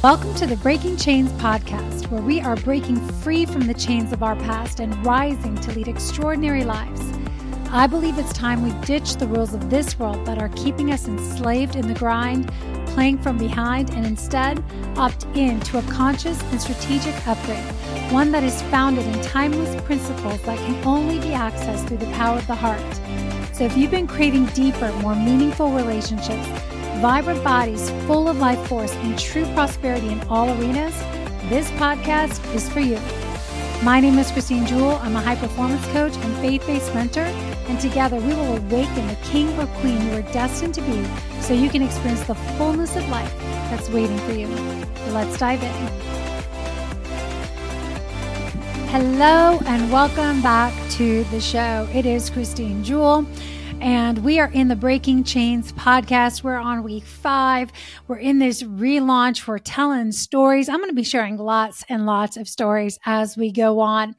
Welcome to the Breaking Chains podcast, where we are breaking free from the chains of our past and rising to lead extraordinary lives. I believe it's time we ditch the rules of this world that are keeping us enslaved in the grind, playing from behind, and instead opt in to a conscious and strategic upgrade, one that is founded in timeless principles that can only be accessed through the power of the heart. So if you've been craving deeper, more meaningful relationships, vibrant bodies full of life force and true prosperity in all arenas, this podcast is for you. My name is Christine Jewell. I'm a high performance coach and faith based mentor, and together we will awaken the king or queen you are destined to be so you can experience the fullness of life that's waiting for you. Let's dive in. Hello, and welcome back to the show. It is Christine Jewell. And we are in the Breaking Chains podcast. We're on week five. We're in this relaunch. We're telling stories. I'm going to be sharing lots and lots of stories as we go on.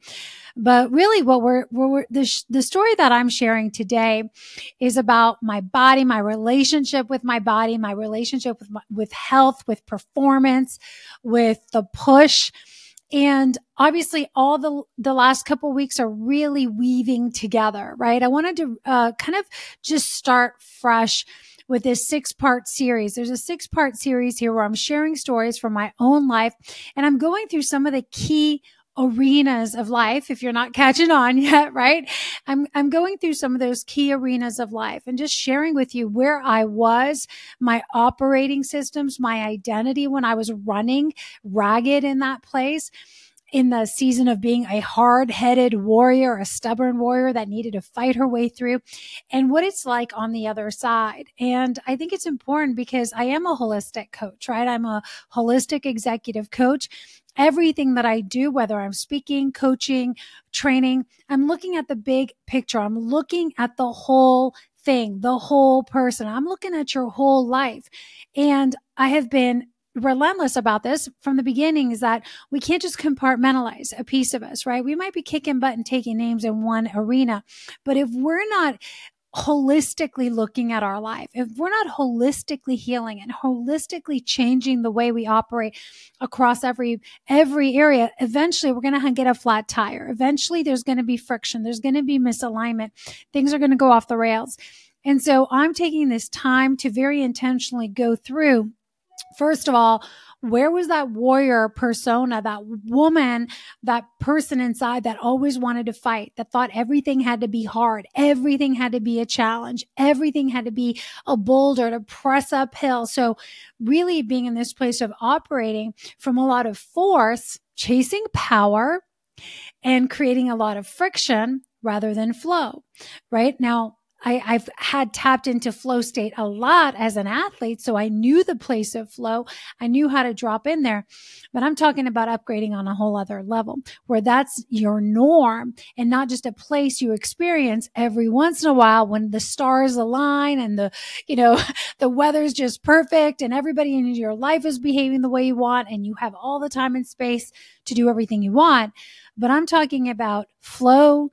But really what we're, we're the, sh- the story that I'm sharing today is about my body, my relationship with my body, my relationship with, my, with health, with performance, with the push and obviously all the, the last couple weeks are really weaving together, right? I wanted to uh, kind of just start fresh with this six part series. There's a six part series here where I'm sharing stories from my own life and I'm going through some of the key arenas of life if you're not catching on yet right? I'm i'm going through some of those key arenas of life and just sharing with you where i was my operating systems my identity when i was running ragged in that place in the season of being a hard headed warrior, a stubborn warrior that needed to fight her way through and what it's like on the other side. And I think it's important because I am a holistic coach, right? I'm a holistic executive coach. Everything that I do, whether I'm speaking, coaching, training, I'm looking at the big picture. I'm looking at the whole thing, the whole person. I'm looking at your whole life. And I have been relentless about this from the beginning is that we can't just compartmentalize a piece of us, right? We might be kicking butt and taking names in one arena, but if we're not holistically looking at our life, if we're not holistically healing and holistically changing the way we operate across every every area, eventually we're going to get a flat tire. Eventually there's going to be friction, there's going to be misalignment. Things are going to go off the rails. And so I'm taking this time to very intentionally go through First of all, where was that warrior persona, that woman, that person inside that always wanted to fight, that thought everything had to be hard, everything had to be a challenge, everything had to be a boulder to press uphill. So really being in this place of operating from a lot of force, chasing power and creating a lot of friction rather than flow, right? Now, I, have had tapped into flow state a lot as an athlete. So I knew the place of flow. I knew how to drop in there, but I'm talking about upgrading on a whole other level where that's your norm and not just a place you experience every once in a while when the stars align and the, you know, the weather's just perfect and everybody in your life is behaving the way you want and you have all the time and space to do everything you want. But I'm talking about flow,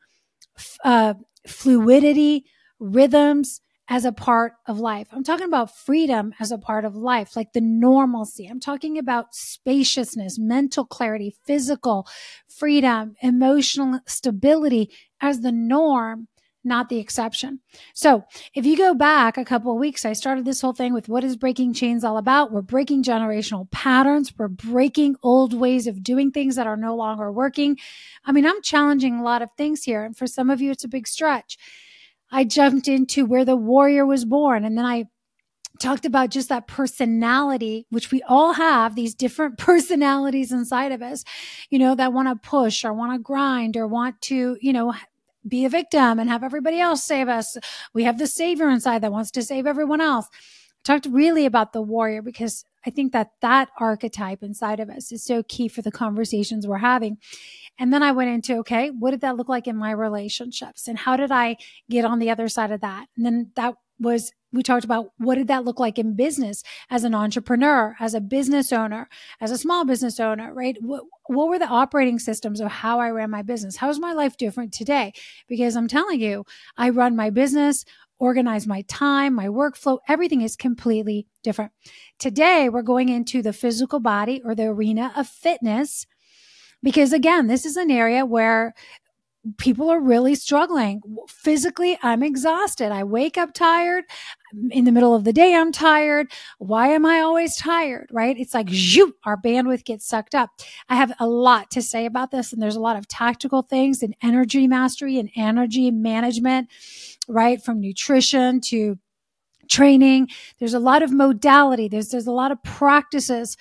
uh, fluidity, rhythms as a part of life. I'm talking about freedom as a part of life, like the normalcy. I'm talking about spaciousness, mental clarity, physical freedom, emotional stability as the norm, not the exception. So if you go back a couple of weeks, I started this whole thing with what is breaking chains all about? We're breaking generational patterns. We're breaking old ways of doing things that are no longer working. I mean, I'm challenging a lot of things here. And for some of you, it's a big stretch. I jumped into where the warrior was born. And then I talked about just that personality, which we all have these different personalities inside of us, you know, that want to push or want to grind or want to, you know, be a victim and have everybody else save us. We have the savior inside that wants to save everyone else. I talked really about the warrior because I think that that archetype inside of us is so key for the conversations we're having. And then I went into, okay, what did that look like in my relationships? And how did I get on the other side of that? And then that was, we talked about what did that look like in business as an entrepreneur, as a business owner, as a small business owner, right? What, what were the operating systems of how I ran my business? How is my life different today? Because I'm telling you, I run my business organize my time, my workflow. Everything is completely different. Today, we're going into the physical body or the arena of fitness because again, this is an area where people are really struggling. Physically, I'm exhausted. I wake up tired. In the middle of the day, I'm tired. Why am I always tired? Right? It's like, zoop, our bandwidth gets sucked up. I have a lot to say about this, and there's a lot of tactical things in energy mastery and energy management, right? From nutrition to training. There's a lot of modality. There's, there's a lot of practices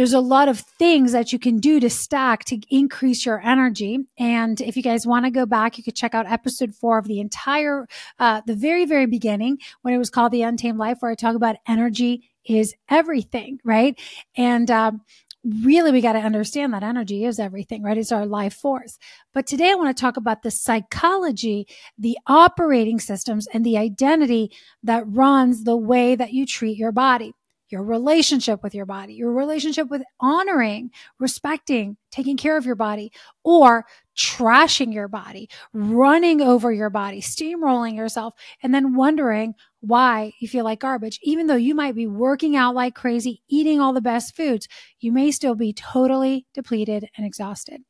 there's a lot of things that you can do to stack to increase your energy. And if you guys want to go back, you could check out episode four of the entire, uh, the very, very beginning when it was called The Untamed Life, where I talk about energy is everything, right? And, um, really we got to understand that energy is everything, right? It's our life force. But today I want to talk about the psychology, the operating systems and the identity that runs the way that you treat your body your relationship with your body, your relationship with honoring, respecting, taking care of your body, or trashing your body, running over your body, steamrolling yourself, and then wondering why you feel like garbage. Even though you might be working out like crazy, eating all the best foods, you may still be totally depleted and exhausted.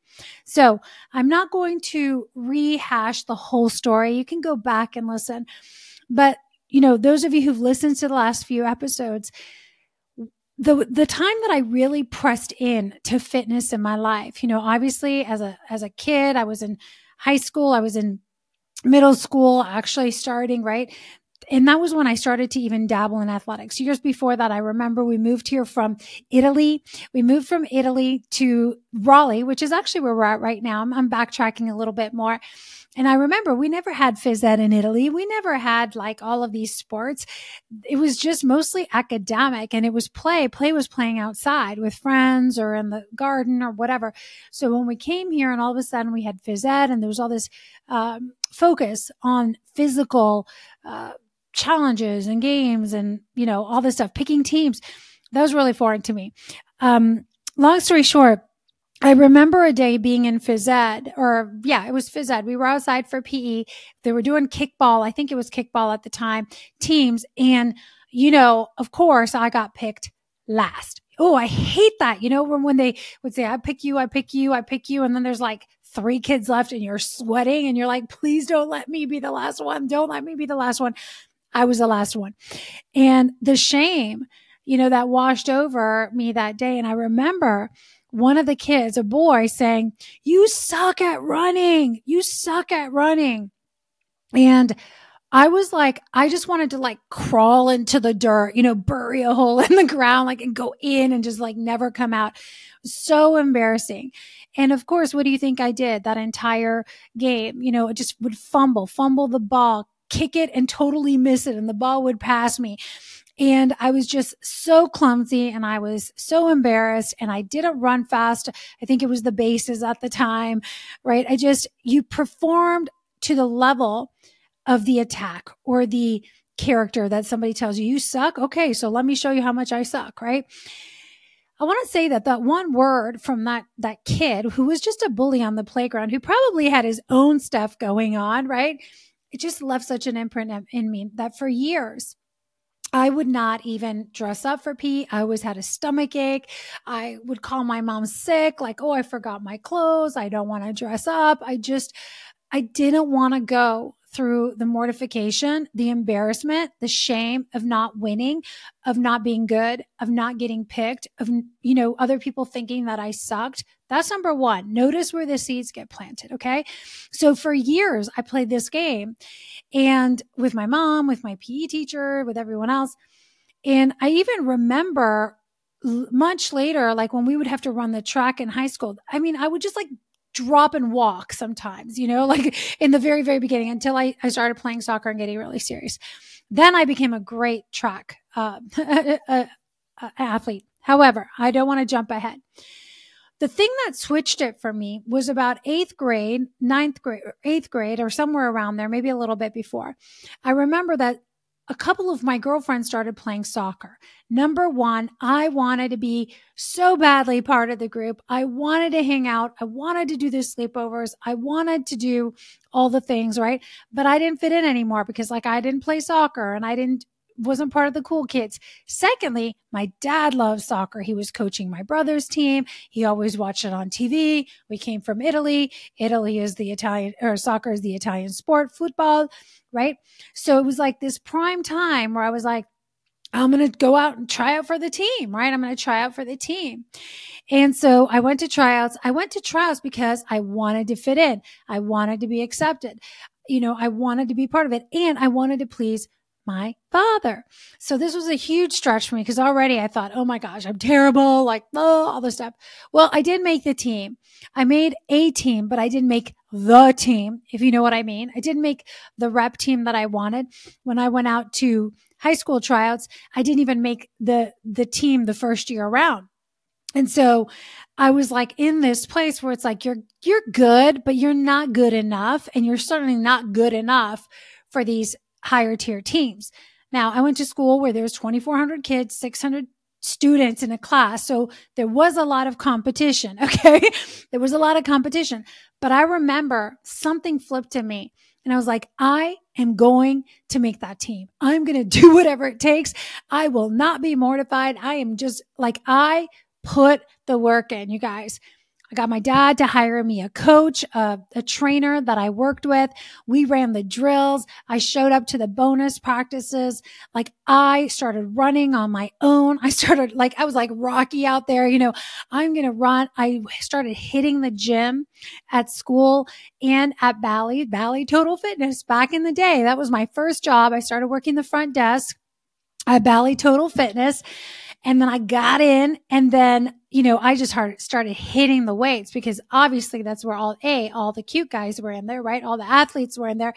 So I'm not going to rehash the whole story. You can go back and listen. But, you know, those of you who've listened to the last few episodes, the the time that I really pressed in to fitness in my life, you know, obviously as a as a kid, I was in high school, I was in middle school, actually starting, right? And that was when I started to even dabble in athletics. Years before that, I remember we moved here from Italy. We moved from Italy to Raleigh, which is actually where we're at right now. I'm, I'm backtracking a little bit more. And I remember we never had phys ed in Italy. We never had like all of these sports. It was just mostly academic and it was play. Play was playing outside with friends or in the garden or whatever. So when we came here and all of a sudden we had phys ed and there was all this um, focus on physical uh, challenges and games and, you know, all this stuff, picking teams, that was really foreign to me. Um, long story short, I remember a day being in phys ed, or yeah, it was phys ed. We were outside for PE. They were doing kickball. I think it was kickball at the time, teams. And, you know, of course, I got picked last. Oh, I hate that. You know, when, when they would say, I pick you, I pick you, I pick you. And then there's like three kids left and you're sweating and you're like, please don't let me be the last one. Don't let me be the last one. I was the last one. And the shame, you know, that washed over me that day. And I remember, one of the kids, a boy saying, you suck at running. You suck at running. And I was like, I just wanted to like crawl into the dirt, you know, bury a hole in the ground, like and go in and just like never come out. So embarrassing. And of course, what do you think I did that entire game? You know, it just would fumble, fumble the ball, kick it and totally miss it. And the ball would pass me. And I was just so clumsy and I was so embarrassed and I didn't run fast. I think it was the bases at the time, right? I just, you performed to the level of the attack or the character that somebody tells you, you suck. Okay. So let me show you how much I suck, right? I want to say that that one word from that, that kid who was just a bully on the playground, who probably had his own stuff going on, right? It just left such an imprint in me that for years, I would not even dress up for PE. I always had a stomach ache. I would call my mom sick, like, oh, I forgot my clothes. I don't want to dress up. I just, I didn't want to go through the mortification, the embarrassment, the shame of not winning, of not being good, of not getting picked, of, you know, other people thinking that I sucked. That's number one. Notice where the seeds get planted. Okay. So for years, I played this game and with my mom, with my PE teacher, with everyone else. And I even remember much later, like when we would have to run the track in high school, I mean, I would just like drop and walk sometimes, you know, like in the very, very beginning until I, I started playing soccer and getting really serious. Then I became a great track uh, athlete. However, I don't want to jump ahead. The thing that switched it for me was about eighth grade, ninth grade, eighth grade, or somewhere around there, maybe a little bit before. I remember that a couple of my girlfriends started playing soccer. Number one, I wanted to be so badly part of the group. I wanted to hang out. I wanted to do the sleepovers. I wanted to do all the things, right? But I didn't fit in anymore because like I didn't play soccer and I didn't wasn't part of the cool kids. Secondly, my dad loves soccer. He was coaching my brother's team. He always watched it on TV. We came from Italy. Italy is the Italian or soccer is the Italian sport, football right? So it was like this prime time where I was like, I'm going to go out and try out for the team, right? I'm going to try out for the team. And so I went to tryouts. I went to tryouts because I wanted to fit in. I wanted to be accepted. You know, I wanted to be part of it and I wanted to please my father. So this was a huge stretch for me because already I thought, oh my gosh, I'm terrible, like, oh, all this stuff. Well, I did make the team. I made a team, but I didn't make the team, if you know what I mean. I didn't make the rep team that I wanted. When I went out to high school tryouts, I didn't even make the, the team the first year around. And so I was like in this place where it's like, you're, you're good, but you're not good enough. And you're certainly not good enough for these higher tier teams. Now, I went to school where there was 2,400 kids, 600 students in a class. So there was a lot of competition. Okay. there was a lot of competition, but I remember something flipped to me and I was like, I am going to make that team. I'm going to do whatever it takes. I will not be mortified. I am just like, I put the work in, you guys. I got my dad to hire me a coach, a, a, trainer that I worked with. We ran the drills. I showed up to the bonus practices. Like I started running on my own. I started like, I was like Rocky out there, you know, I'm going to run. I started hitting the gym at school and at Bally, Bally Total Fitness back in the day. That was my first job. I started working the front desk at Bally Total Fitness. And then I got in and then, you know, I just started hitting the weights because obviously that's where all A, all the cute guys were in there, right? All the athletes were in there.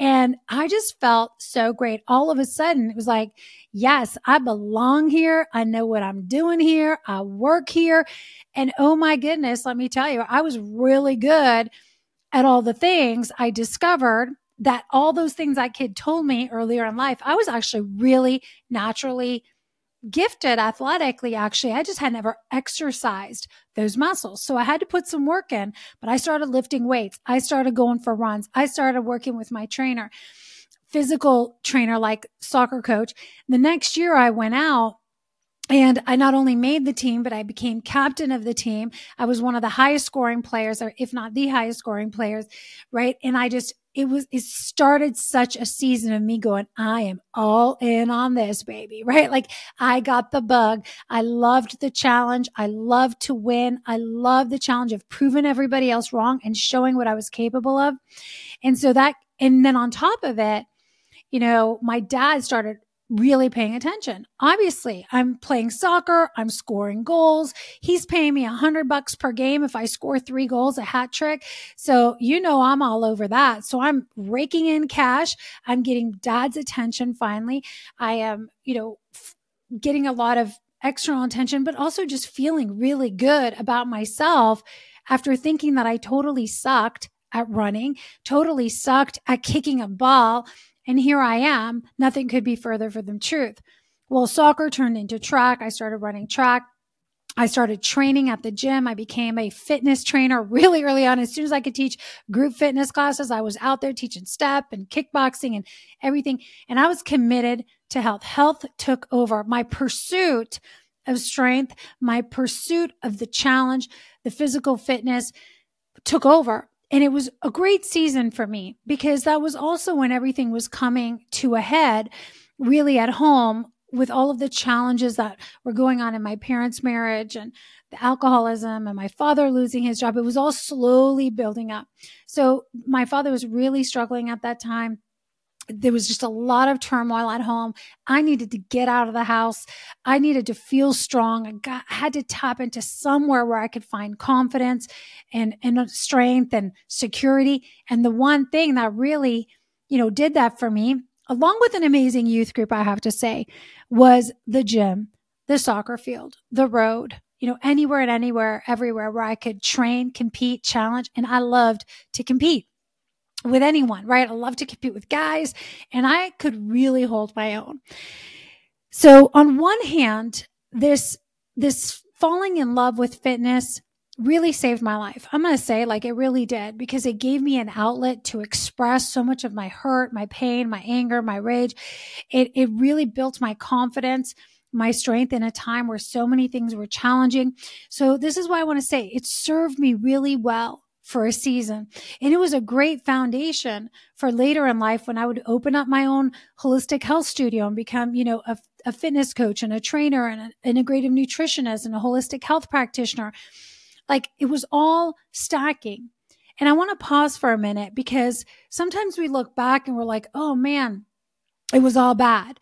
And I just felt so great. All of a sudden, it was like, yes, I belong here. I know what I'm doing here. I work here. And oh my goodness, let me tell you, I was really good at all the things I discovered that all those things that kid told me earlier in life, I was actually really naturally gifted athletically actually i just had never exercised those muscles so i had to put some work in but i started lifting weights i started going for runs i started working with my trainer physical trainer like soccer coach the next year i went out and I not only made the team, but I became captain of the team. I was one of the highest scoring players, or if not the highest scoring players, right? And I just, it was, it started such a season of me going, I am all in on this, baby, right? Like I got the bug. I loved the challenge. I loved to win. I loved the challenge of proving everybody else wrong and showing what I was capable of. And so that, and then on top of it, you know, my dad started really paying attention. Obviously, I'm playing soccer, I'm scoring goals. He's paying me a hundred bucks per game if I score three goals, a hat trick. So, you know, I'm all over that. So I'm raking in cash. I'm getting dad's attention finally. I am, you know, f- getting a lot of external attention, but also just feeling really good about myself after thinking that I totally sucked at running, totally sucked at kicking a ball and here I am. Nothing could be further from the truth. Well, soccer turned into track. I started running track. I started training at the gym. I became a fitness trainer really early on. As soon as I could teach group fitness classes, I was out there teaching step and kickboxing and everything. And I was committed to health. Health took over my pursuit of strength, my pursuit of the challenge, the physical fitness took over. And it was a great season for me because that was also when everything was coming to a head, really at home with all of the challenges that were going on in my parents' marriage and the alcoholism and my father losing his job. It was all slowly building up. So my father was really struggling at that time there was just a lot of turmoil at home. I needed to get out of the house. I needed to feel strong. I got, had to tap into somewhere where I could find confidence and, and strength and security. And the one thing that really, you know, did that for me, along with an amazing youth group, I have to say, was the gym, the soccer field, the road, you know, anywhere and anywhere, everywhere where I could train, compete, challenge. And I loved to compete. With anyone, right? I love to compete with guys and I could really hold my own. So on one hand, this, this falling in love with fitness really saved my life. I'm going to say like it really did because it gave me an outlet to express so much of my hurt, my pain, my anger, my rage. It, it really built my confidence, my strength in a time where so many things were challenging. So this is why I want to say it served me really well for a season. And it was a great foundation for later in life when I would open up my own holistic health studio and become, you know, a, a fitness coach and a trainer and an integrative nutritionist and a holistic health practitioner. Like it was all stacking. And I want to pause for a minute because sometimes we look back and we're like, oh man, it was all bad.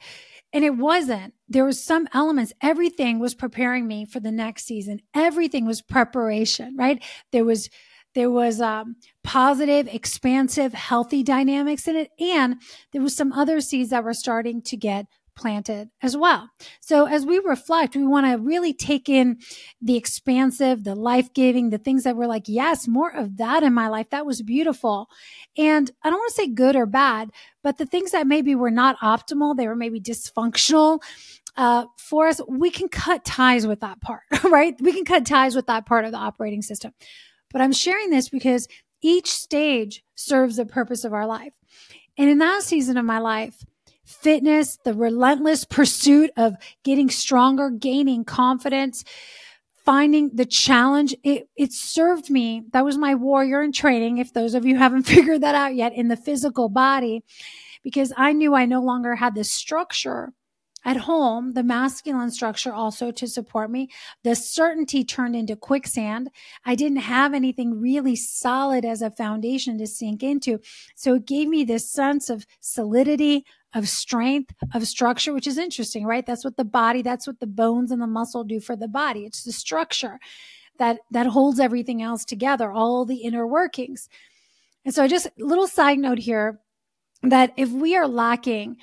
And it wasn't. There was some elements. Everything was preparing me for the next season. Everything was preparation, right? There was there was um, positive, expansive, healthy dynamics in it. And there was some other seeds that were starting to get planted as well. So as we reflect, we want to really take in the expansive, the life giving, the things that we're like, yes, more of that in my life. That was beautiful. And I don't want to say good or bad, but the things that maybe were not optimal, they were maybe dysfunctional. Uh, for us, we can cut ties with that part, right? We can cut ties with that part of the operating system. But I'm sharing this because each stage serves the purpose of our life. And in that season of my life, fitness, the relentless pursuit of getting stronger, gaining confidence, finding the challenge, it, it served me. That was my warrior in training. If those of you haven't figured that out yet in the physical body, because I knew I no longer had this structure at home, the masculine structure also to support me. The certainty turned into quicksand. I didn't have anything really solid as a foundation to sink into. So it gave me this sense of solidity, of strength, of structure, which is interesting, right? That's what the body, that's what the bones and the muscle do for the body. It's the structure that, that holds everything else together, all the inner workings. And so I just little side note here that if we are lacking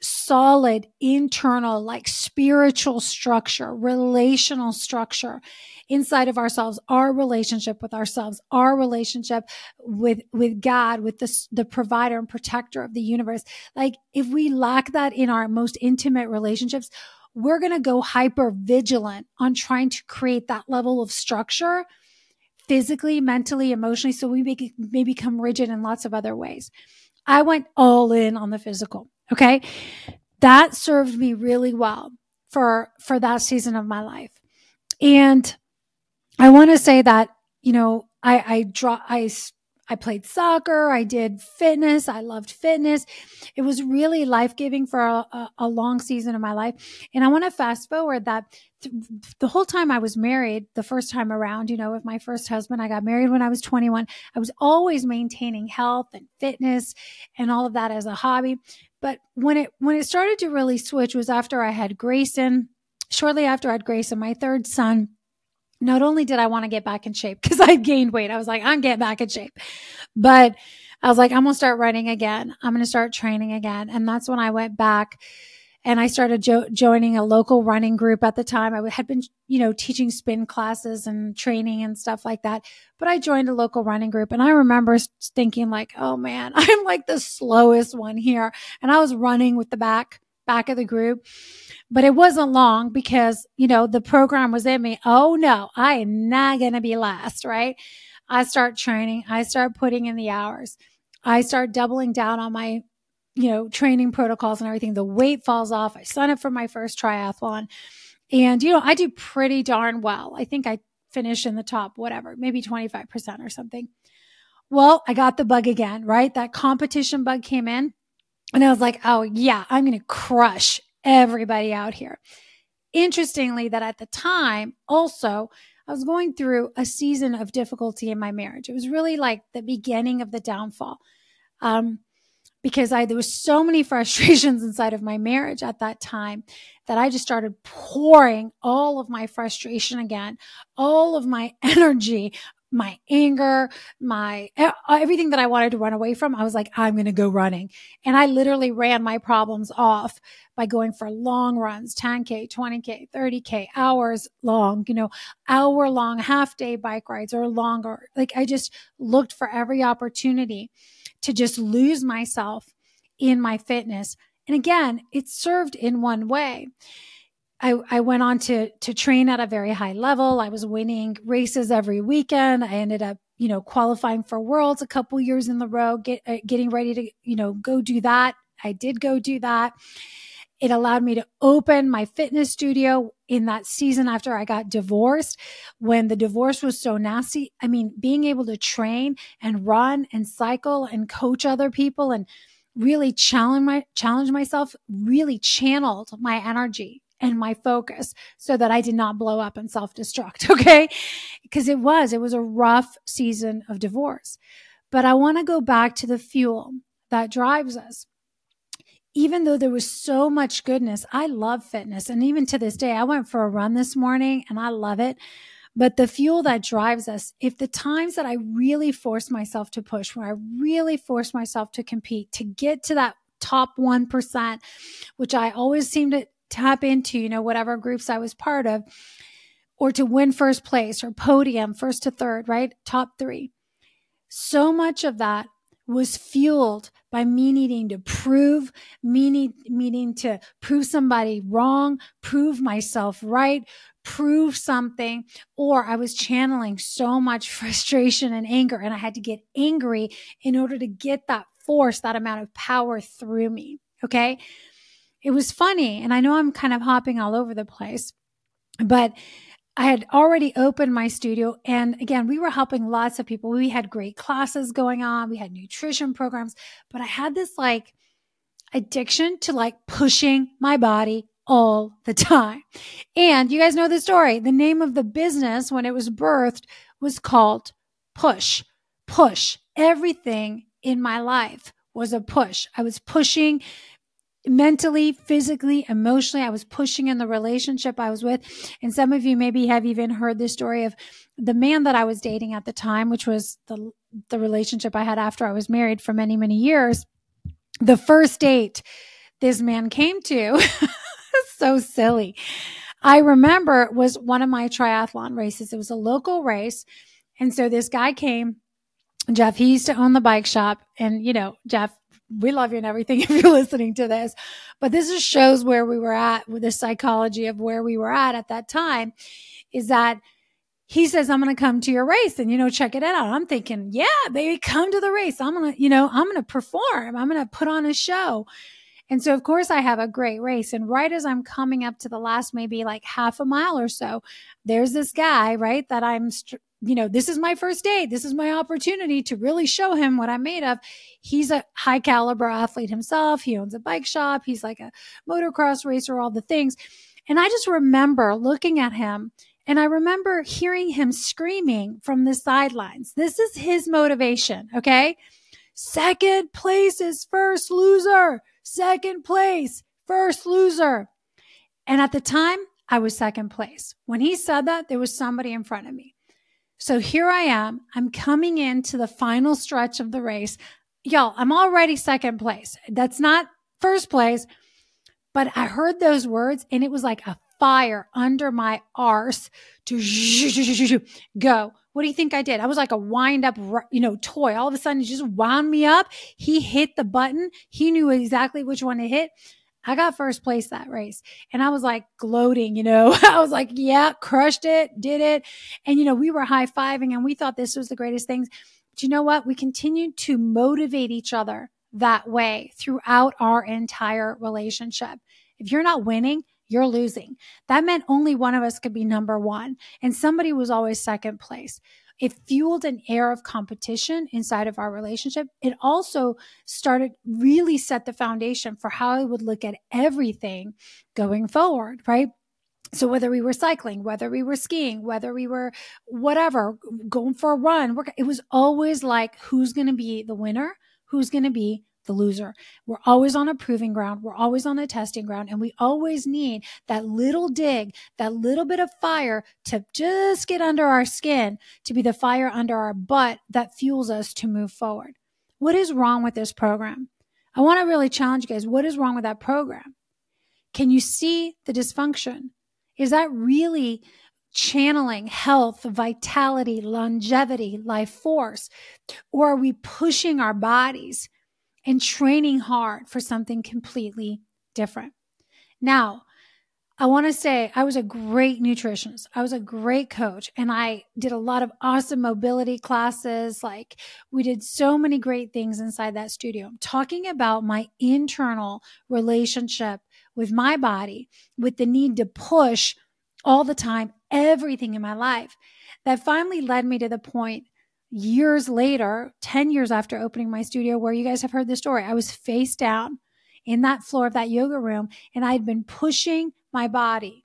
solid internal, like spiritual structure, relational structure inside of ourselves, our relationship with ourselves, our relationship with, with God, with the, the provider and protector of the universe. Like if we lack that in our most intimate relationships, we're going to go hyper vigilant on trying to create that level of structure physically, mentally, emotionally. So we may, may become rigid in lots of other ways. I went all in on the physical. Okay. That served me really well for, for that season of my life. And I want to say that, you know, I, I draw, I, I played soccer. I did fitness. I loved fitness. It was really life giving for a, a, long season of my life. And I want to fast forward that th- the whole time I was married, the first time around, you know, with my first husband, I got married when I was 21. I was always maintaining health and fitness and all of that as a hobby. But when it when it started to really switch was after I had Grayson. Shortly after I had Grayson, my third son, not only did I want to get back in shape because I gained weight, I was like, I'm getting back in shape. But I was like, I'm going to start running again. I'm going to start training again. And that's when I went back and I started jo- joining a local running group at the time. I had been, you know, teaching spin classes and training and stuff like that. But I joined a local running group and I remember thinking like, oh man, I'm like the slowest one here. And I was running with the back, back of the group. But it wasn't long because, you know, the program was in me. Oh no, I am not going to be last, right? I start training. I start putting in the hours. I start doubling down on my you know, training protocols and everything, the weight falls off. I sign up for my first triathlon and, you know, I do pretty darn well. I think I finish in the top, whatever, maybe 25% or something. Well, I got the bug again, right? That competition bug came in and I was like, oh yeah, I'm going to crush everybody out here. Interestingly, that at the time also, I was going through a season of difficulty in my marriage. It was really like the beginning of the downfall. Um, because I there was so many frustrations inside of my marriage at that time that I just started pouring all of my frustration again, all of my energy my anger, my everything that I wanted to run away from, I was like, I'm going to go running. And I literally ran my problems off by going for long runs, 10K, 20K, 30K, hours long, you know, hour long half day bike rides or longer. Like I just looked for every opportunity to just lose myself in my fitness. And again, it served in one way. I, I went on to to train at a very high level. I was winning races every weekend. I ended up, you know, qualifying for worlds a couple years in the row, get, uh, getting ready to, you know, go do that. I did go do that. It allowed me to open my fitness studio in that season after I got divorced when the divorce was so nasty. I mean, being able to train and run and cycle and coach other people and really challenge my challenge myself really channeled my energy and my focus so that I did not blow up and self destruct. Okay. Because it was, it was a rough season of divorce. But I want to go back to the fuel that drives us. Even though there was so much goodness, I love fitness. And even to this day, I went for a run this morning and I love it. But the fuel that drives us, if the times that I really force myself to push, where I really force myself to compete, to get to that top 1%, which I always seem to tap into, you know, whatever groups I was part of, or to win first place or podium, first to third, right? Top three. So much of that was fueled by me needing to prove, me need, needing to prove somebody wrong, prove myself right, prove something, or I was channeling so much frustration and anger and I had to get angry in order to get that force, that amount of power through me. Okay it was funny. And I know I'm kind of hopping all over the place, but I had already opened my studio. And again, we were helping lots of people. We had great classes going on. We had nutrition programs, but I had this like addiction to like pushing my body all the time. And you guys know the story. The name of the business when it was birthed was called Push. Push. Everything in my life was a push. I was pushing mentally, physically, emotionally. I was pushing in the relationship I was with. And some of you maybe have even heard the story of the man that I was dating at the time, which was the, the relationship I had after I was married for many, many years. The first date this man came to, so silly. I remember it was one of my triathlon races. It was a local race. And so this guy came, Jeff, he used to own the bike shop. And, you know, Jeff, we love you and everything if you're listening to this. But this just shows where we were at with the psychology of where we were at at that time is that he says, I'm going to come to your race and, you know, check it out. I'm thinking, yeah, baby, come to the race. I'm going to, you know, I'm going to perform. I'm going to put on a show. And so, of course, I have a great race. And right as I'm coming up to the last, maybe like half a mile or so, there's this guy, right, that I'm, you know, this is my first date. This is my opportunity to really show him what I'm made of. He's a high caliber athlete himself. He owns a bike shop. He's like a motocross racer, all the things. And I just remember looking at him and I remember hearing him screaming from the sidelines. This is his motivation. Okay. Second place is first loser. Second place, first loser. And at the time, I was second place. When he said that, there was somebody in front of me. So here I am. I'm coming into the final stretch of the race. Y'all, I'm already second place. That's not first place, but I heard those words and it was like a fire under my arse to go. What do you think I did? I was like a wind up, you know, toy. All of a sudden, he just wound me up. He hit the button. He knew exactly which one to hit. I got first place that race and I was like gloating, you know, I was like, yeah, crushed it, did it. And, you know, we were high fiving and we thought this was the greatest things. But you know what? We continued to motivate each other that way throughout our entire relationship. If you're not winning, you're losing. That meant only one of us could be number one and somebody was always second place it fueled an air of competition inside of our relationship. It also started really set the foundation for how I would look at everything going forward, right? So whether we were cycling, whether we were skiing, whether we were whatever, going for a run, it was always like, who's going to be the winner? Who's going to be the loser. We're always on a proving ground. We're always on a testing ground. And we always need that little dig, that little bit of fire to just get under our skin, to be the fire under our butt that fuels us to move forward. What is wrong with this program? I want to really challenge you guys. What is wrong with that program? Can you see the dysfunction? Is that really channeling health, vitality, longevity, life force? Or are we pushing our bodies and training hard for something completely different? Now, I want to say I was a great nutritionist. I was a great coach and I did a lot of awesome mobility classes. Like we did so many great things inside that studio. I'm talking about my internal relationship with my body, with the need to push all the time, everything in my life that finally led me to the point years later, 10 years after opening my studio, where you guys have heard the story. I was face down in that floor of that yoga room and I'd been pushing my body,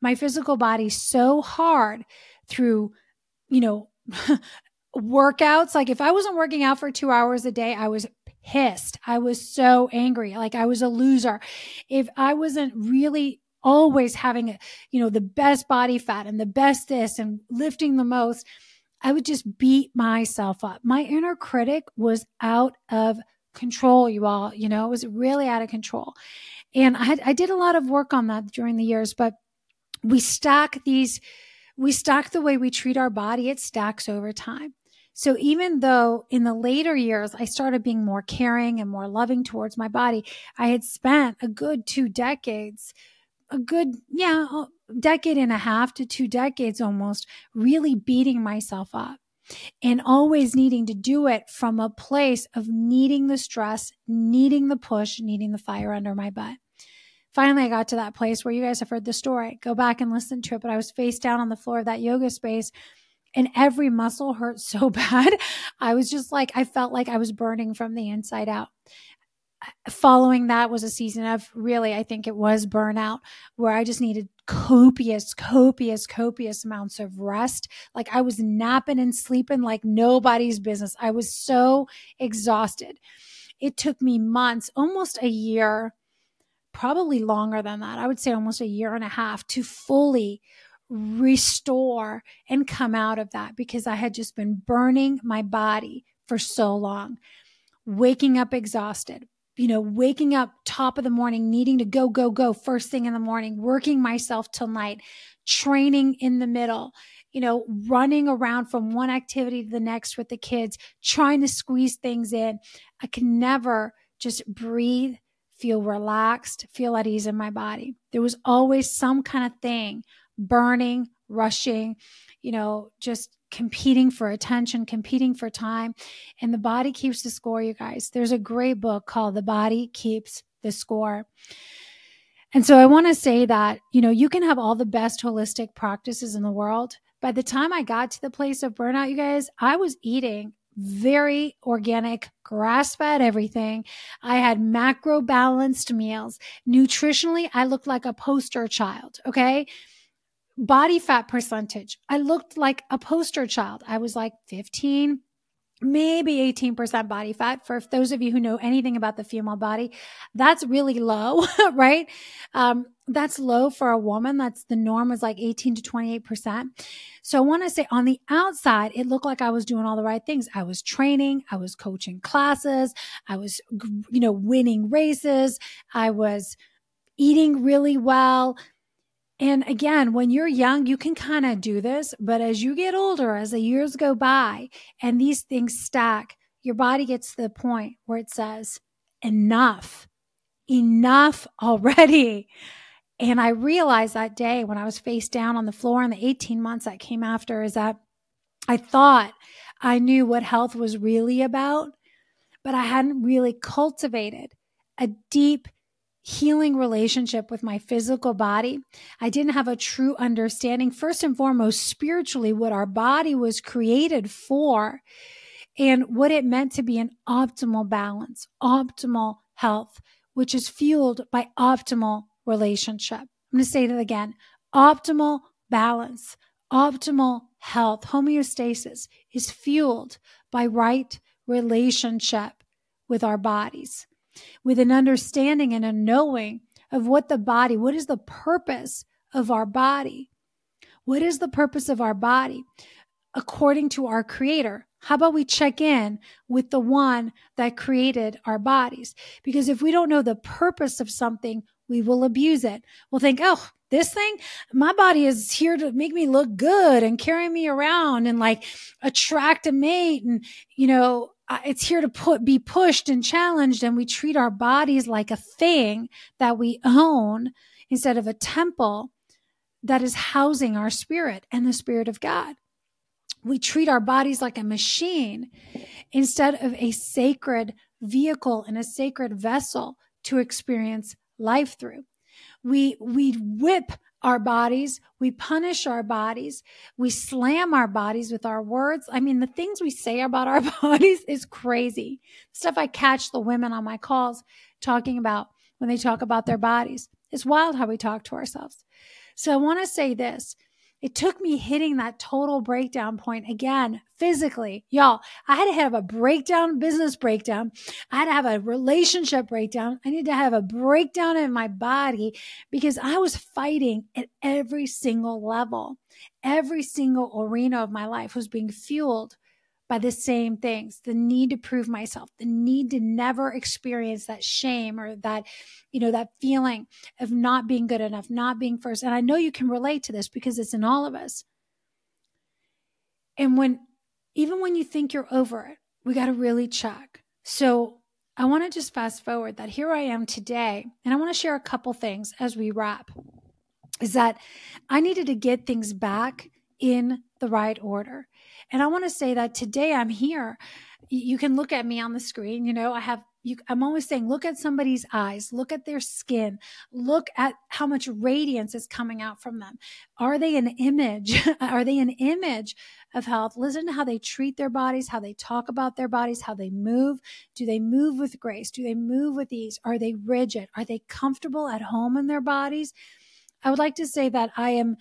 my physical body so hard through, you know, workouts. Like if I wasn't working out for two hours a day, I was pissed. I was so angry. Like I was a loser. If I wasn't really always having, you know, the best body fat and the best this and lifting the most, I would just beat myself up. My inner critic was out of control, you all, you know, it was really out of control. And I had, I did a lot of work on that during the years, but we stack these, we stack the way we treat our body, it stacks over time. So even though in the later years I started being more caring and more loving towards my body, I had spent a good two decades, a good, yeah, decade and a half to two decades almost, really beating myself up and always needing to do it from a place of needing the stress, needing the push, needing the fire under my butt. Finally, I got to that place where you guys have heard the story. Go back and listen to it. But I was face down on the floor of that yoga space and every muscle hurt so bad. I was just like, I felt like I was burning from the inside out following that was a season of really, I think it was burnout where I just needed copious, copious, copious amounts of rest. Like I was napping and sleeping like nobody's business. I was so exhausted. It took me months, almost a year, probably longer than that. I would say almost a year and a half to fully restore and come out of that because I had just been burning my body for so long, waking up exhausted, you know, waking up top of the morning, needing to go, go, go first thing in the morning, working myself till night, training in the middle, you know, running around from one activity to the next with the kids, trying to squeeze things in. I can never just breathe, feel relaxed, feel at ease in my body. There was always some kind of thing burning, rushing, you know, just competing for attention, competing for time. And the body keeps the score, you guys. There's a great book called The Body Keeps the Score. And so I want to say that, you know, you can have all the best holistic practices in the world. By the time I got to the place of burnout, you guys, I was eating very organic, grass fed everything. I had macro balanced meals. Nutritionally, I looked like a poster child. Okay body fat percentage. I looked like a poster child. I was like 15, maybe 18% body fat. For those of you who know anything about the female body, that's really low, right? Um, that's low for a woman. That's the norm is like 18 to 28%. So I want to say on the outside, it looked like I was doing all the right things. I was training. I was coaching classes. I was, you know, winning races. I was eating really well and again, when you're young, you can kind of do this, but as you get older, as the years go by and these things stack, your body gets to the point where it says, enough, enough already. And I realized that day when I was face down on the floor in the 18 months that came after is that I thought I knew what health was really about, but I hadn't really cultivated a deep healing relationship with my physical body. I didn't have a true understanding, first and foremost, spiritually, what our body was created for and what it meant to be an optimal balance, optimal health, which is fueled by optimal relationship. I'm going to say that again optimal balance, optimal health, homeostasis is fueled by right relationship with our bodies, with an understanding and a knowing of what the body, what is the purpose of our body? What is the purpose of our body according to our creator? How about we check in with the one that created our bodies? Because if we don't know the purpose of something, we will abuse it. We'll think, oh, this thing, my body is here to make me look good and carry me around and like attract a mate. And, you know, Uh, it's here to put, be pushed and challenged. And we treat our bodies like a thing that we own instead of a temple that is housing our spirit and the spirit of God. We treat our bodies like a machine instead of a sacred vehicle and a sacred vessel to experience life through. We, we whip our bodies. We punish our bodies. We slam our bodies with our words. I mean, the things we say about our bodies is crazy. Stuff I catch the women on my calls talking about when they talk about their bodies. It's wild how we talk to ourselves. So I want to say this it took me hitting that total breakdown point again physically. Y'all, I had to have a breakdown, business breakdown. I had to have a relationship breakdown. I need to have a breakdown in my body because I was fighting at every single level. Every single arena of my life was being fueled by the same things the need to prove myself the need to never experience that shame or that you know that feeling of not being good enough not being first. And i know you can relate to this because it's in all of us. And when even when you think you're over it we got to really check. So i want to just fast forward that here i am today and i want to share a couple things as we wrap is that i needed to get things back in the right order and I want to say that today I'm here. You can look at me on the screen. You know, I have you, I'm always saying, look at somebody's eyes, look at their skin, look at how much radiance is coming out from them. Are they an image? Are they an image of health? Listen to how they treat their bodies, how they talk about their bodies, how they move. Do they move with grace? Do they move with ease? Are they rigid? Are they comfortable at home in their bodies? I would like to say that I am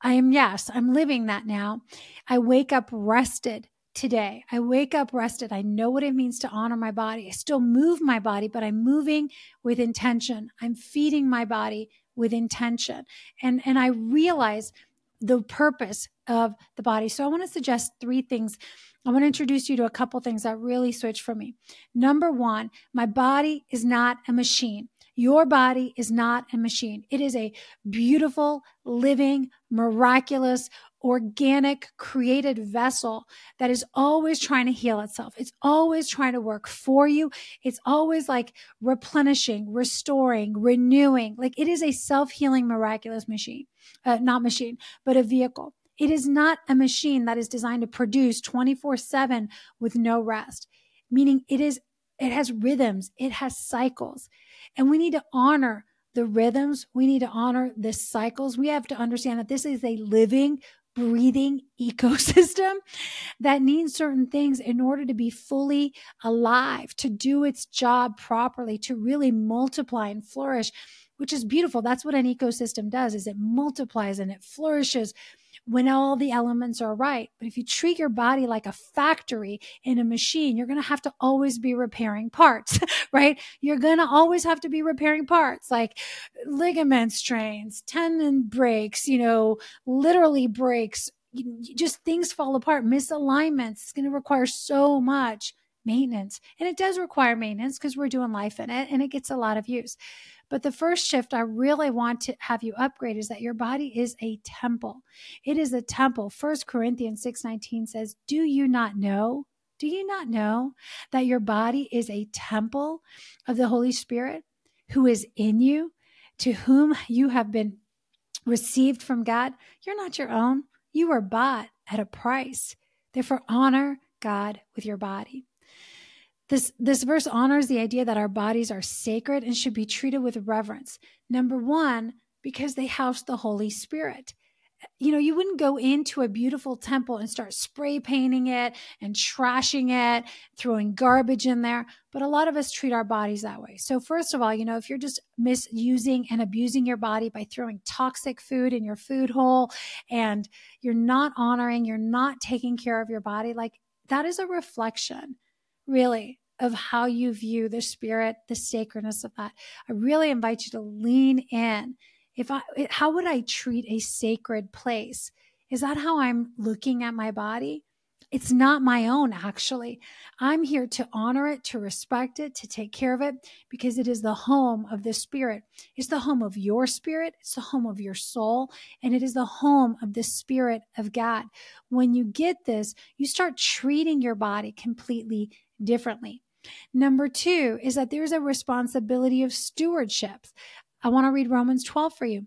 I am, yes, I'm living that now. I wake up rested today. I wake up rested. I know what it means to honor my body. I still move my body, but I'm moving with intention. I'm feeding my body with intention. And, and I realize the purpose of the body. So I want to suggest three things. I want to introduce you to a couple things that really switched for me. Number one, my body is not a machine. Your body is not a machine. It is a beautiful, living, miraculous, organic, created vessel that is always trying to heal itself. It's always trying to work for you. It's always like replenishing, restoring, renewing. Like it is a self healing, miraculous machine, uh, not machine, but a vehicle. It is not a machine that is designed to produce 24 7 with no rest, meaning it is, it has rhythms, it has cycles. And we need to honor the rhythms. We need to honor the cycles. We have to understand that this is a living, breathing ecosystem that needs certain things in order to be fully alive, to do its job properly, to really multiply and flourish, which is beautiful. That's what an ecosystem does is it multiplies and it flourishes when all the elements are right. But if you treat your body like a factory in a machine, you're going to have to always be repairing parts, right? You're going to always have to be repairing parts like ligament strains, tendon breaks, you know, literally breaks, just things fall apart, misalignments. It's going to require so much maintenance. And it does require maintenance because we're doing life in it and it gets a lot of use. But the first shift I really want to have you upgrade is that your body is a temple. It is a temple. First Corinthians 6:19 says, "Do you not know? Do you not know that your body is a temple of the Holy Spirit who is in you, to whom you have been received from God? You're not your own. You were bought at a price. Therefore honor God with your body. This, this verse honors the idea that our bodies are sacred and should be treated with reverence. Number one, because they house the Holy Spirit. You know, you wouldn't go into a beautiful temple and start spray painting it and trashing it, throwing garbage in there. But a lot of us treat our bodies that way. So, first of all, you know, if you're just misusing and abusing your body by throwing toxic food in your food hole and you're not honoring, you're not taking care of your body, like that is a reflection really of how you view the spirit, the sacredness of that. I really invite you to lean in. If I, how would I treat a sacred place? Is that how I'm looking at my body? It's not my own, actually. I'm here to honor it, to respect it, to take care of it, because it is the home of the spirit. It's the home of your spirit. It's the home of your soul. And it is the home of the spirit of God. When you get this, you start treating your body completely differently. Number two is that there's a responsibility of stewardship. I want to read Romans 12 for you.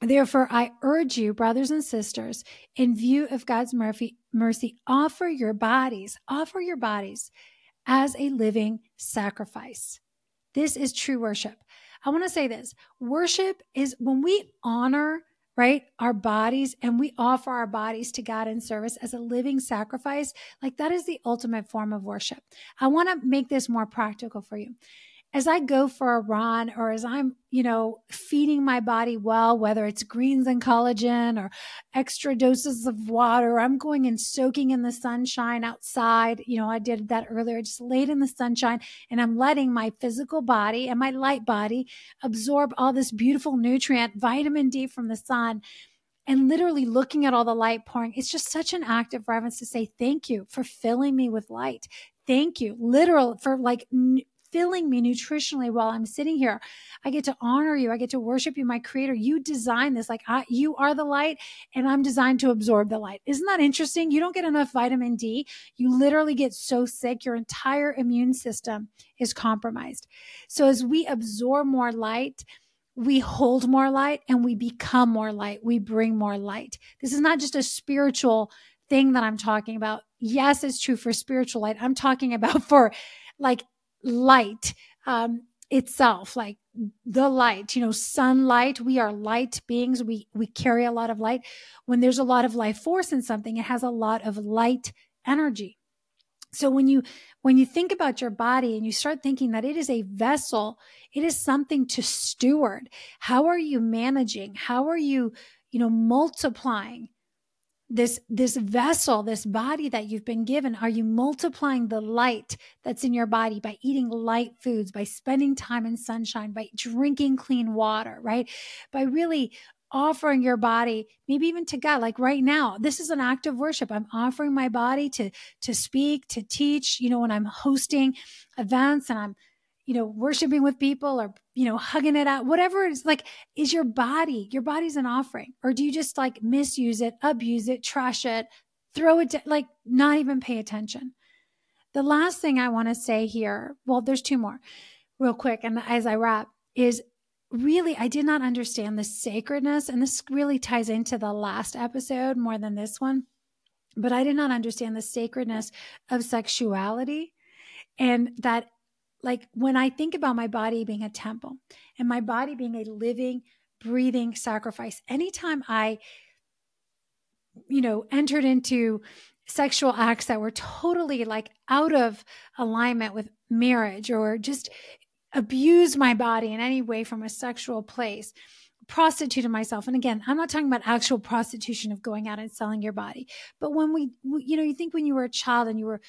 Therefore, I urge you, brothers and sisters, in view of God's mercy, offer your bodies, offer your bodies as a living sacrifice. This is true worship. I want to say this worship is when we honor, right, our bodies and we offer our bodies to God in service as a living sacrifice, like that is the ultimate form of worship. I want to make this more practical for you as I go for a run or as I'm, you know, feeding my body well, whether it's greens and collagen or extra doses of water, I'm going and soaking in the sunshine outside. You know, I did that earlier, just laid in the sunshine and I'm letting my physical body and my light body absorb all this beautiful nutrient, vitamin D from the sun and literally looking at all the light pouring. It's just such an act of reverence to say, thank you for filling me with light. Thank you, literal, for like filling me nutritionally while I'm sitting here. I get to honor you. I get to worship you, my creator. You designed this. Like I, you are the light and I'm designed to absorb the light. Isn't that interesting? You don't get enough vitamin D. You literally get so sick. Your entire immune system is compromised. So as we absorb more light, we hold more light and we become more light. We bring more light. This is not just a spiritual thing that I'm talking about. Yes, it's true for spiritual light. I'm talking about for like light um, itself, like the light, you know, sunlight. We are light beings. We we carry a lot of light. When there's a lot of life force in something, it has a lot of light energy. So when you when you think about your body and you start thinking that it is a vessel, it is something to steward. How are you managing? How are you, you know, multiplying? This this vessel this body that you've been given are you multiplying the light that's in your body by eating light foods by spending time in sunshine by drinking clean water right? By really offering your body maybe even to god like right now this is an act of worship. I'm offering my body to to speak to teach. You know when i'm hosting events and i'm you know, worshiping with people or, you know, hugging it out, whatever it's like, is your body, your body's an offering? Or do you just like misuse it, abuse it, trash it, throw it, to, like not even pay attention? The last thing I want to say here, well, there's two more real quick. And as I wrap, is really, I did not understand the sacredness. And this really ties into the last episode more than this one. But I did not understand the sacredness of sexuality and that like when I think about my body being a temple and my body being a living, breathing sacrifice, anytime I, you know, entered into sexual acts that were totally like out of alignment with marriage or just abused my body in any way from a sexual place, prostituted myself. And again, I'm not talking about actual prostitution of going out and selling your body, but when we, you know, you think when you were a child and you were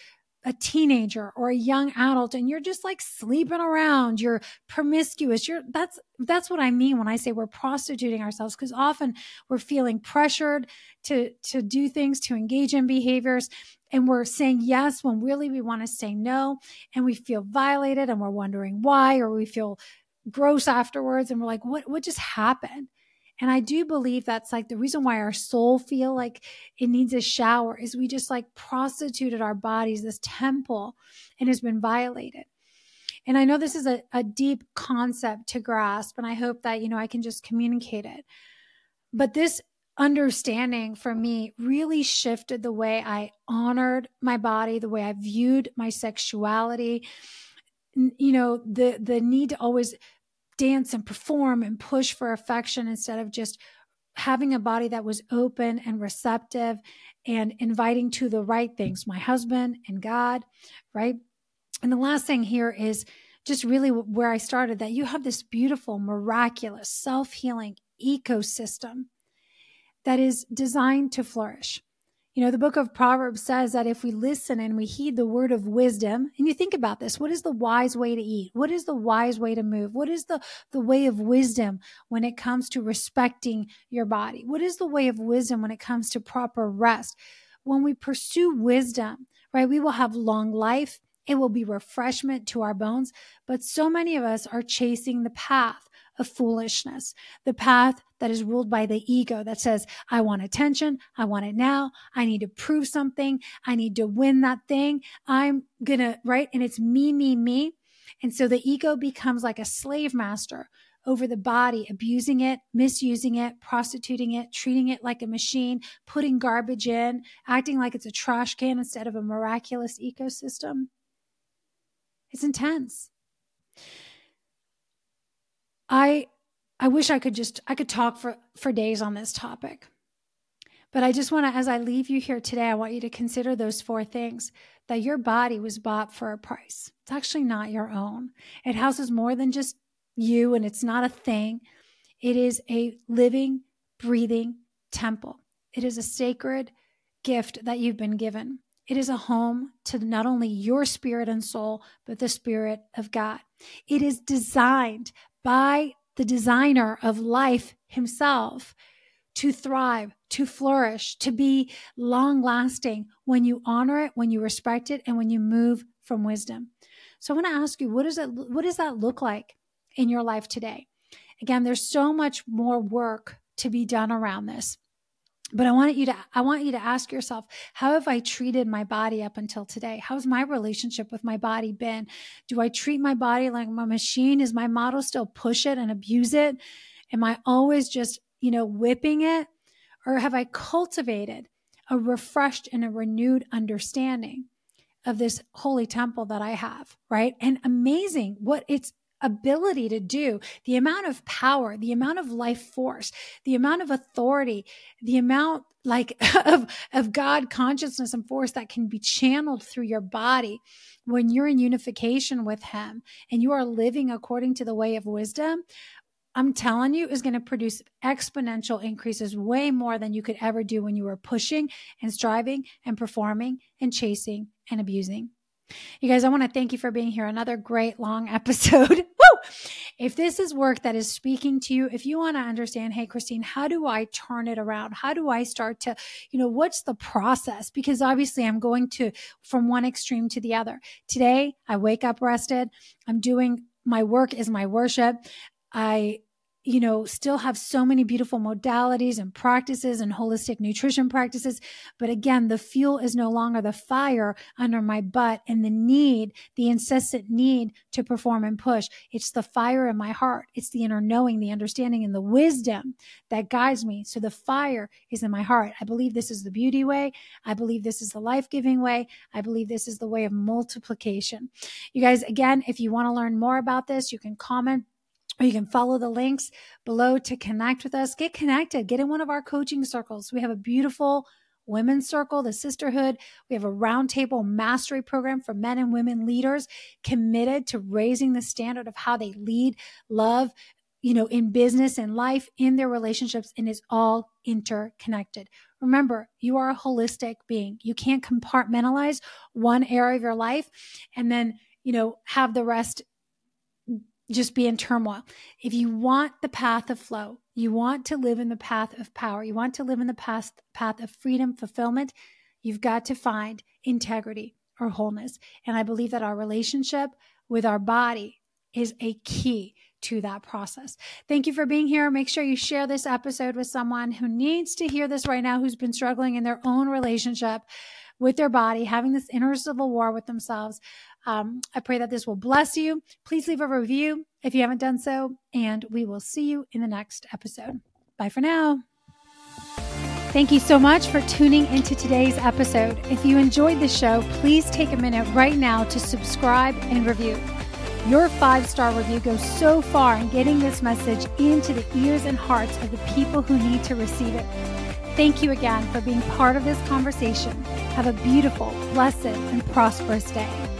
a teenager or a young adult and you're just like sleeping around you're promiscuous you're that's that's what i mean when i say we're prostituting ourselves because often we're feeling pressured to to do things to engage in behaviors and we're saying yes when really we want to say no and we feel violated and we're wondering why or we feel gross afterwards and we're like what what just happened and I do believe that's like the reason why our soul feel like it needs a shower is we just like prostituted our bodies, this temple, and has been violated. And I know this is a, a deep concept to grasp, and I hope that, you know, I can just communicate it. But this understanding for me really shifted the way I honored my body, the way I viewed my sexuality. You know, the the need to always dance and perform and push for affection instead of just having a body that was open and receptive and inviting to the right things, my husband and God, right? And the last thing here is just really where I started that you have this beautiful, miraculous, self healing ecosystem that is designed to flourish. You know, the book of Proverbs says that if we listen and we heed the word of wisdom, and you think about this, what is the wise way to eat? What is the wise way to move? What is the, the way of wisdom when it comes to respecting your body? What is the way of wisdom when it comes to proper rest? When we pursue wisdom, right, we will have long life. It will be refreshment to our bones. But so many of us are chasing the path of foolishness, the path that is ruled by the ego that says, I want attention. I want it now. I need to prove something. I need to win that thing. I'm gonna, right? And it's me, me, me. And so the ego becomes like a slave master over the body, abusing it, misusing it, prostituting it, treating it like a machine, putting garbage in, acting like it's a trash can instead of a miraculous ecosystem. It's intense. I I wish I could just I could talk for for days on this topic. But I just want to as I leave you here today, I want you to consider those four things that your body was bought for a price. It's actually not your own. It houses more than just you and it's not a thing. It is a living, breathing temple. It is a sacred gift that you've been given. It is a home to not only your spirit and soul, but the spirit of God. It is designed by the designer of life himself to thrive, to flourish, to be long lasting when you honor it, when you respect it, and when you move from wisdom. So I want to ask you, what does it, what does that look like in your life today? Again, there's so much more work to be done around this. But I want you to I want you to ask yourself, how have I treated my body up until today? How's my relationship with my body been? Do I treat my body like my machine? Is my model still push it and abuse it? Am I always just, you know, whipping it? Or have I cultivated a refreshed and a renewed understanding of this holy temple that I have, right? And amazing what it's ability to do, the amount of power, the amount of life force, the amount of authority, the amount like of, of God consciousness and force that can be channeled through your body when you're in unification with Him and you are living according to the way of wisdom. I'm telling you, is going to produce exponential increases way more than you could ever do when you were pushing and striving and performing and chasing and abusing. You guys, I want to thank you for being here. Another great long episode. Woo! If this is work that is speaking to you, if you want to understand, hey, Christine, how do I turn it around? How do I start to, you know, what's the process? Because obviously I'm going to from one extreme to the other. Today, I wake up rested. I'm doing my work is my worship. I you know, still have so many beautiful modalities and practices and holistic nutrition practices. But again, the fuel is no longer the fire under my butt and the need, the incessant need to perform and push. It's the fire in my heart. It's the inner knowing, the understanding, and the wisdom that guides me. So the fire is in my heart. I believe this is the beauty way. I believe this is the life giving way. I believe this is the way of multiplication. You guys, again, if you want to learn more about this, you can comment or you can follow the links below to connect with us. Get connected. Get in one of our coaching circles. We have a beautiful women's circle, the sisterhood. We have a roundtable mastery program for men and women leaders committed to raising the standard of how they lead, love, you know, in business and life, in their relationships, and it's all interconnected. Remember, you are a holistic being. You can't compartmentalize one area of your life and then, you know, have the rest just be in turmoil. If you want the path of flow, you want to live in the path of power, you want to live in the path, path of freedom, fulfillment, you've got to find integrity or wholeness. And I believe that our relationship with our body is a key to that process. Thank you for being here. Make sure you share this episode with someone who needs to hear this right now, who's been struggling in their own relationship with their body, having this inner civil war with themselves. Um, I pray that this will bless you. Please leave a review if you haven't done so, and we will see you in the next episode. Bye for now. Thank you so much for tuning into today's episode. If you enjoyed the show, please take a minute right now to subscribe and review. Your five star review goes so far in getting this message into the ears and hearts of the people who need to receive it. Thank you again for being part of this conversation. Have a beautiful, blessed, and prosperous day.